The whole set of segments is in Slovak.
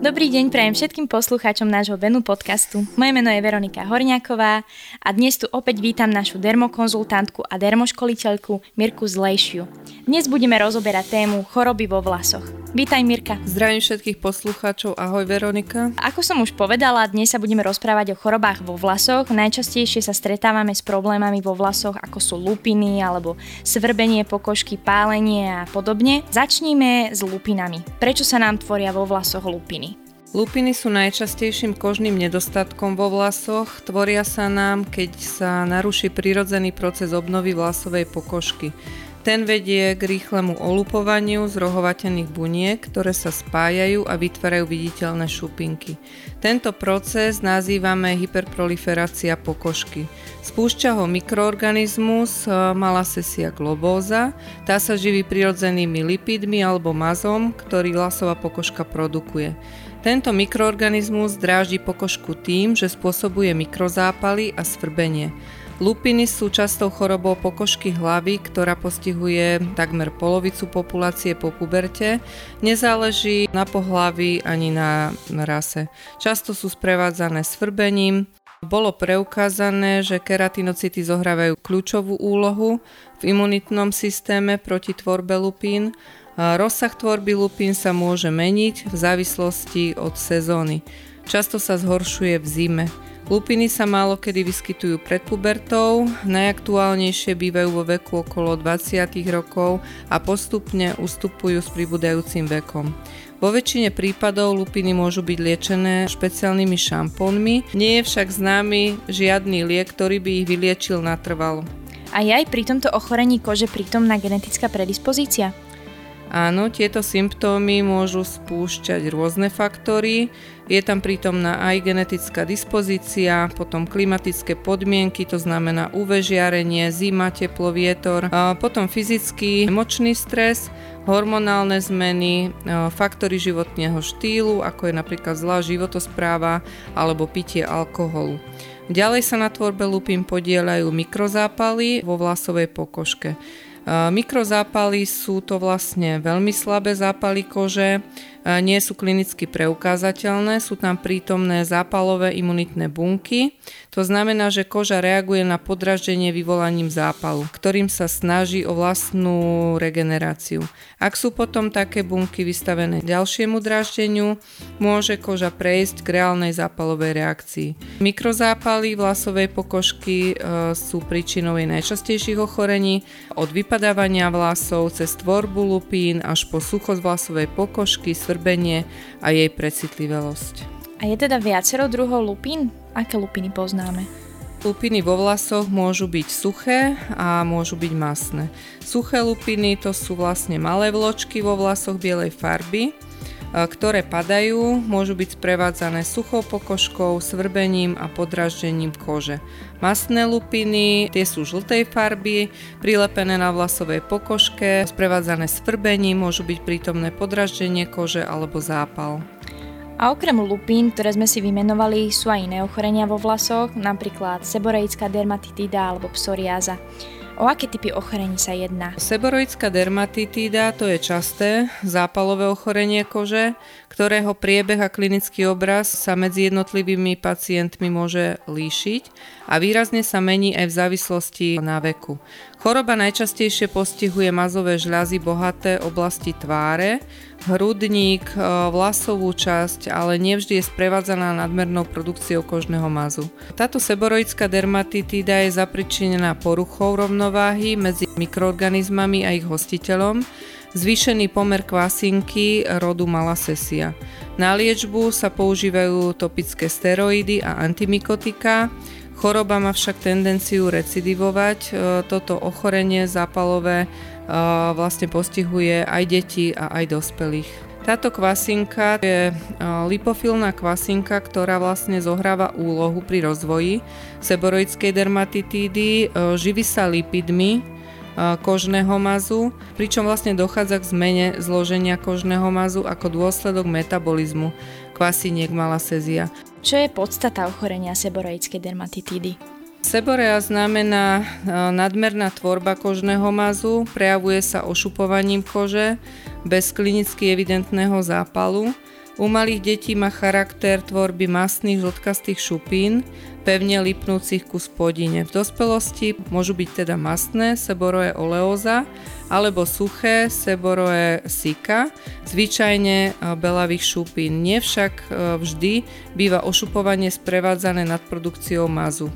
Dobrý deň prajem všetkým poslucháčom nášho Venu podcastu. Moje meno je Veronika Horňáková a dnes tu opäť vítam našu dermokonzultantku a dermoškoliteľku Mirku Zlejšiu. Dnes budeme rozoberať tému choroby vo vlasoch. Vítaj Mirka. Zdravím všetkých poslucháčov, ahoj Veronika. Ako som už povedala, dnes sa budeme rozprávať o chorobách vo vlasoch. Najčastejšie sa stretávame s problémami vo vlasoch, ako sú lupiny alebo svrbenie pokožky, pálenie a podobne. Začníme s lupinami. Prečo sa nám tvoria vo vlasoch lupiny? Lupiny sú najčastejším kožným nedostatkom vo vlasoch. Tvoria sa nám, keď sa naruší prirodzený proces obnovy vlasovej pokožky. Ten vedie k rýchlemu olupovaniu zrohovatených buniek, ktoré sa spájajú a vytvárajú viditeľné šupinky. Tento proces nazývame hyperproliferácia pokožky. Spúšťa ho mikroorganizmus Malassezia globosa. Tá sa živí prirodzenými lipidmi alebo mazom, ktorý vlasová pokožka produkuje. Tento mikroorganizmus dráždi pokožku tým, že spôsobuje mikrozápaly a svrbenie. Lupiny sú častou chorobou pokožky hlavy, ktorá postihuje takmer polovicu populácie po puberte. Nezáleží na pohlaví ani na rase. Často sú sprevádzané svrbením. Bolo preukázané, že keratinocity zohrávajú kľúčovú úlohu v imunitnom systéme proti tvorbe lupín Rozsah tvorby lupín sa môže meniť v závislosti od sezóny. Často sa zhoršuje v zime. Lupiny sa málo kedy vyskytujú pred pubertou, najaktuálnejšie bývajú vo veku okolo 20 rokov a postupne ustupujú s pribúdajúcim vekom. Vo väčšine prípadov lupiny môžu byť liečené špeciálnymi šampónmi, nie je však známy žiadny liek, ktorý by ich vyliečil natrvalo. A je aj pri tomto ochorení kože prítomná genetická predispozícia? Áno, tieto symptómy môžu spúšťať rôzne faktory. Je tam prítomná aj genetická dispozícia, potom klimatické podmienky, to znamená UV žiarenie, zima, teplo, vietor, potom fyzický, emočný stres, hormonálne zmeny, faktory životného štýlu, ako je napríklad zlá životospráva alebo pitie alkoholu. Ďalej sa na tvorbe lupín podielajú mikrozápaly vo vlasovej pokožke. Mikrozápaly sú to vlastne veľmi slabé zápaly kože, nie sú klinicky preukázateľné, sú tam prítomné zápalové imunitné bunky. To znamená, že koža reaguje na podraždenie vyvolaním zápalu, ktorým sa snaží o vlastnú regeneráciu. Ak sú potom také bunky vystavené ďalšiemu draždeniu, môže koža prejsť k reálnej zápalovej reakcii. Mikrozápaly vlasovej pokožky e, sú príčinou jej najčastejších ochorení, od vypadávania vlasov cez tvorbu lupín až po suchosť vlasovej pokožky, svrbenie a jej precitlivelosť. A je teda viacero druhov lupín? Aké lupiny poznáme? Lupiny vo vlasoch môžu byť suché a môžu byť masné. Suché lupiny to sú vlastne malé vločky vo vlasoch bielej farby, ktoré padajú, môžu byť sprevádzané suchou pokožkou, svrbením a podraždením kože. Masné lupiny, tie sú žltej farby, prilepené na vlasovej pokožke, sprevádzané svrbením, môžu byť prítomné podraždenie kože alebo zápal. A okrem lupín, ktoré sme si vymenovali, sú aj iné ochorenia vo vlasoch, napríklad seboreická dermatitída alebo psoriáza. O aké typy ochorení sa jedná? Seboroická dermatitída to je časté zápalové ochorenie kože, ktorého priebeh a klinický obraz sa medzi jednotlivými pacientmi môže líšiť a výrazne sa mení aj v závislosti na veku. Choroba najčastejšie postihuje mazové žľazy bohaté oblasti tváre, hrudník, e, vlasovú časť, ale nevždy je sprevádzaná nadmernou produkciou kožného mazu. Táto seboroická dermatitída je zapričinená poruchou rovnováhy medzi mikroorganizmami a ich hostiteľom, zvýšený pomer kvasinky rodu Malassezia. Na liečbu sa používajú topické steroidy a antimikotika, Choroba má však tendenciu recidivovať. E, toto ochorenie zápalové e, vlastne postihuje aj deti a aj dospelých. Táto kvasinka je e, lipofilná kvasinka, ktorá vlastne zohráva úlohu pri rozvoji seboroidskej dermatitídy, živí sa lipidmi, kožného mazu, pričom vlastne dochádza k zmene zloženia kožného mazu ako dôsledok metabolizmu kvasiniek malasézia. Čo je podstata ochorenia seboroickej dermatitídy? Seborea znamená nadmerná tvorba kožného mazu, prejavuje sa ošupovaním kože bez klinicky evidentného zápalu. U malých detí má charakter tvorby masných žltkastých šupín, pevne lipnúcich ku spodine. V dospelosti môžu byť teda masné, seboroje oleóza, alebo suché, seboroje sika, zvyčajne e, belavých šupín. Nie však e, vždy býva ošupovanie sprevádzané nadprodukciou mazu.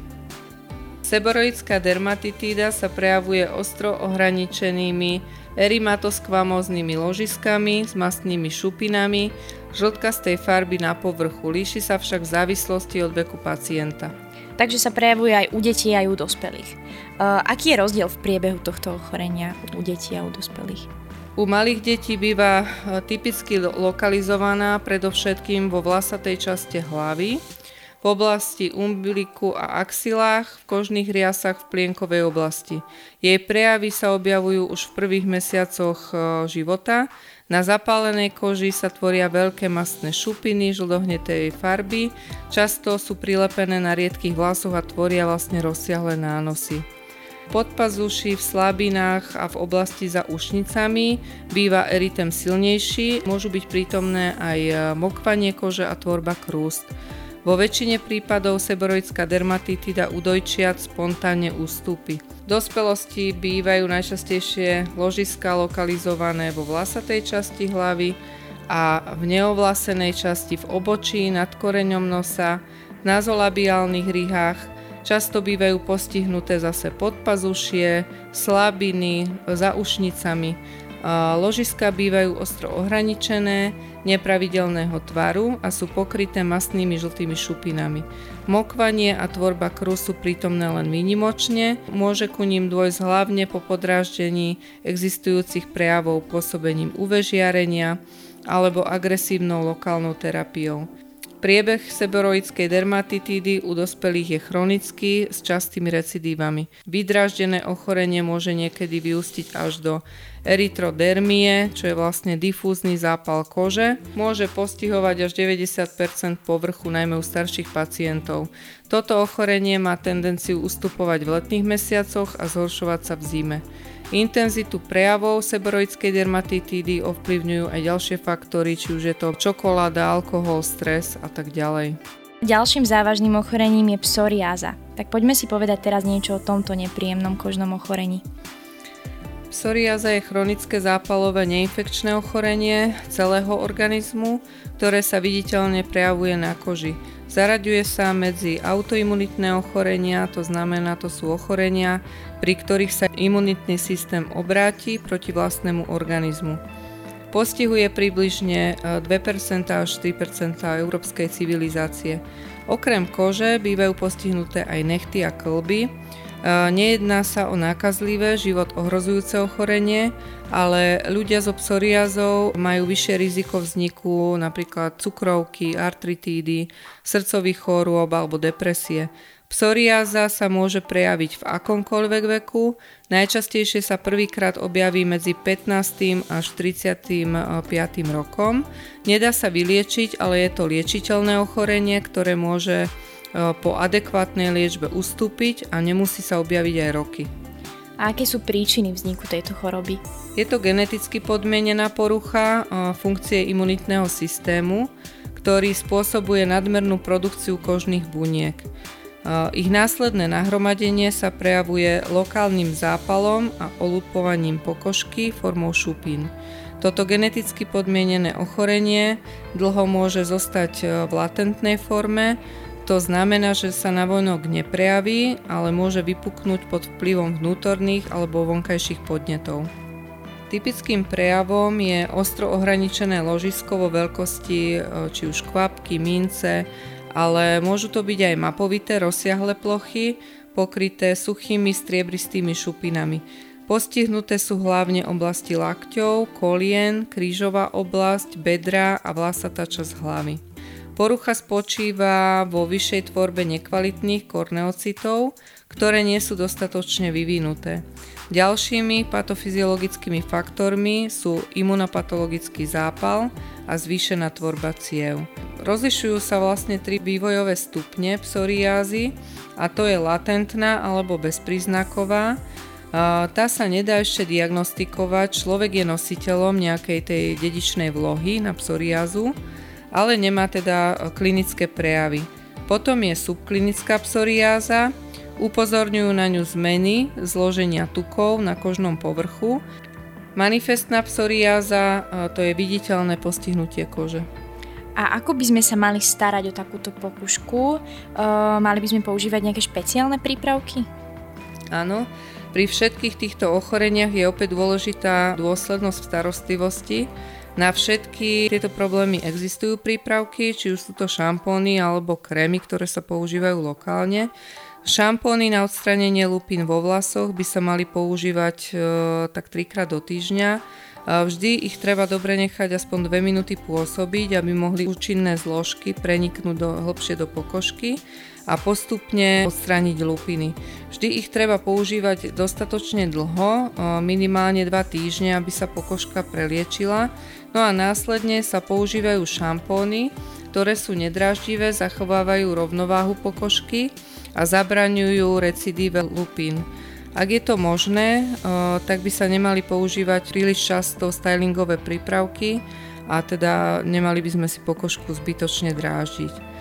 Seboroická dermatitída sa prejavuje ostro ohraničenými erimatoskvamóznymi ložiskami s mastnými šupinami, žltkastej farby na povrchu, líši sa však v závislosti od veku pacienta. Takže sa prejavuje aj u detí, aj u dospelých. Uh, aký je rozdiel v priebehu tohto ochorenia u detí a u dospelých? U malých detí býva e, typicky lokalizovaná predovšetkým vo vlasatej časti hlavy, v oblasti umbiliku a axilách, v kožných riasach v plienkovej oblasti. Jej prejavy sa objavujú už v prvých mesiacoch e, života. Na zapálenej koži sa tvoria veľké mastné šupiny žldohnetej farby, často sú prilepené na riedkých vlasoch a tvoria vlastne rozsiahle nánosy. Podpazuši v slabinách a v oblasti za ušnicami býva eritem silnejší, môžu byť prítomné aj e, mokvanie kože a tvorba krúst. Vo väčšine prípadov seboroická dermatitida u dojčiat spontánne ústupy. V dospelosti bývajú najčastejšie ložiska lokalizované vo vlasatej časti hlavy a v neovlasenej časti v obočí, nad koreňom nosa, v nazolabiálnych rihách, často bývajú postihnuté zase podpazušie, slabiny, za ušnicami. Ložiska bývajú ostro ohraničené, nepravidelného tvaru a sú pokryté masnými žltými šupinami. Mokvanie a tvorba krú sú prítomné len výnimočne, môže ku ním dôjsť hlavne po podráždení existujúcich prejavov pôsobením UV žiarenia alebo agresívnou lokálnou terapiou. Priebeh seboroidskej dermatitídy u dospelých je chronický s častými recidívami. Vydráždené ochorenie môže niekedy vyústiť až do erytrodermie, čo je vlastne difúzny zápal kože. Môže postihovať až 90% povrchu, najmä u starších pacientov. Toto ochorenie má tendenciu ustupovať v letných mesiacoch a zhoršovať sa v zime. Intenzitu prejavov seboroidskej dermatitídy ovplyvňujú aj ďalšie faktory, či už je to čokoláda, alkohol, stres a tak ďalej. Ďalším závažným ochorením je psoriáza. Tak poďme si povedať teraz niečo o tomto nepríjemnom kožnom ochorení. Psoriáza je chronické zápalové neinfekčné ochorenie celého organizmu, ktoré sa viditeľne prejavuje na koži. Zaraďuje sa medzi autoimunitné ochorenia, to znamená, to sú ochorenia, pri ktorých sa imunitný systém obráti proti vlastnému organizmu. Postihuje približne 2% e, až 3% európskej civilizácie. Okrem kože bývajú postihnuté aj nechty a klby, Nejedná sa o nákazlivé, život ohrozujúce ochorenie, ale ľudia so psoriázou majú vyššie riziko vzniku napríklad cukrovky, artritídy, srdcových chorôb alebo depresie. Psoriáza sa môže prejaviť v akomkoľvek veku, najčastejšie sa prvýkrát objaví medzi 15. až 35. rokom. Nedá sa vyliečiť, ale je to liečiteľné ochorenie, ktoré môže E, po adekvátnej liečbe ustúpiť a nemusí sa objaviť aj roky. A aké sú príčiny vzniku tejto choroby? Je to geneticky podmienená porucha e, funkcie imunitného systému, ktorý spôsobuje nadmernú produkciu kožných buniek. E, ich následné nahromadenie sa prejavuje lokálnym zápalom a olupovaním pokožky formou šupín. Toto geneticky podmienené ochorenie dlho môže zostať v latentnej forme, to znamená, že sa navonok neprejaví, ale môže vypuknúť pod vplyvom vnútorných alebo vonkajších podnetov. Typickým prejavom je ostro ohraničené ložisko vo veľkosti e, či už kvapky, mince, ale môžu to byť aj mapovité rozsiahle plochy, pokryté suchými striebristými šupinami. Postihnuté sú hlavne oblasti lakťov, kolien, krížová oblasť, bedra a vlasatá časť hlavy. Porucha spočíva vo vyššej tvorbe nekvalitných korneocitov, ktoré nie sú dostatočne vyvinuté. Ďalšími patofyziologickými faktormi sú imunopatologický zápal a zvýšená tvorba ciev. Rozlišujú sa vlastne tri vývojové stupne psoriázy a to je latentná alebo bezpríznaková. Tá sa nedá ešte diagnostikovať, človek je nositeľom nejakej tej dedičnej vlohy na psoriázu ale nemá teda klinické prejavy. Potom je subklinická psoriáza, upozorňujú na ňu zmeny zloženia tukov na kožnom povrchu. Manifestná psoriáza to je viditeľné postihnutie kože. A ako by sme sa mali starať o takúto pokušku? E, mali by sme používať nejaké špeciálne prípravky? Áno, pri všetkých týchto ochoreniach je opäť dôležitá dôslednosť v starostlivosti. Na všetky tieto problémy existujú prípravky, či už sú to šampóny alebo krémy, ktoré sa používajú lokálne. Šampóny na odstranenie lupín vo vlasoch by sa mali používať e, tak trikrát do týždňa Vždy ich treba dobre nechať aspoň 2 minúty pôsobiť, aby mohli účinné zložky preniknúť do, hlbšie do pokožky a postupne odstrániť lupiny. Vždy ich treba používať dostatočne dlho, minimálne 2 týždne, aby sa pokožka preliečila. No a následne sa používajú šampóny, ktoré sú nedráždivé, zachovávajú rovnováhu pokožky a zabraňujú recidíve lupín. Ak je to možné, tak by sa nemali používať príliš často stylingové prípravky a teda nemali by sme si pokožku zbytočne dráždiť.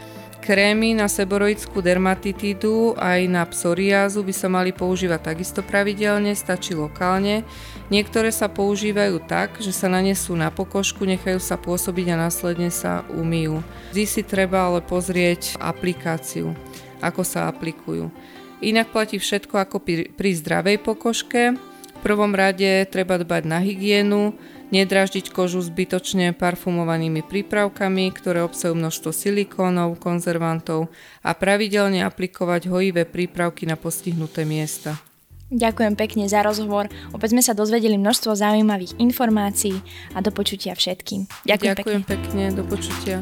Krémy na seboroidskú dermatitídu aj na psoriázu by sa mali používať takisto pravidelne, stačí lokálne. Niektoré sa používajú tak, že sa nanesú na pokožku, nechajú sa pôsobiť a následne sa umýjú. Vždy si treba ale pozrieť aplikáciu, ako sa aplikujú. Inak platí všetko ako pri, pri zdravej pokožke. Prvom rade treba dbať na hygienu, nedraždiť kožu zbytočne parfumovanými prípravkami, ktoré obsahujú množstvo silikónov, konzervantov a pravidelne aplikovať hojivé prípravky na postihnuté miesta. Ďakujem pekne za rozhovor. Opäť sme sa dozvedeli množstvo zaujímavých informácií a do počutia všetkým. Ďakujem, Ďakujem pekne. pekne, do počutia.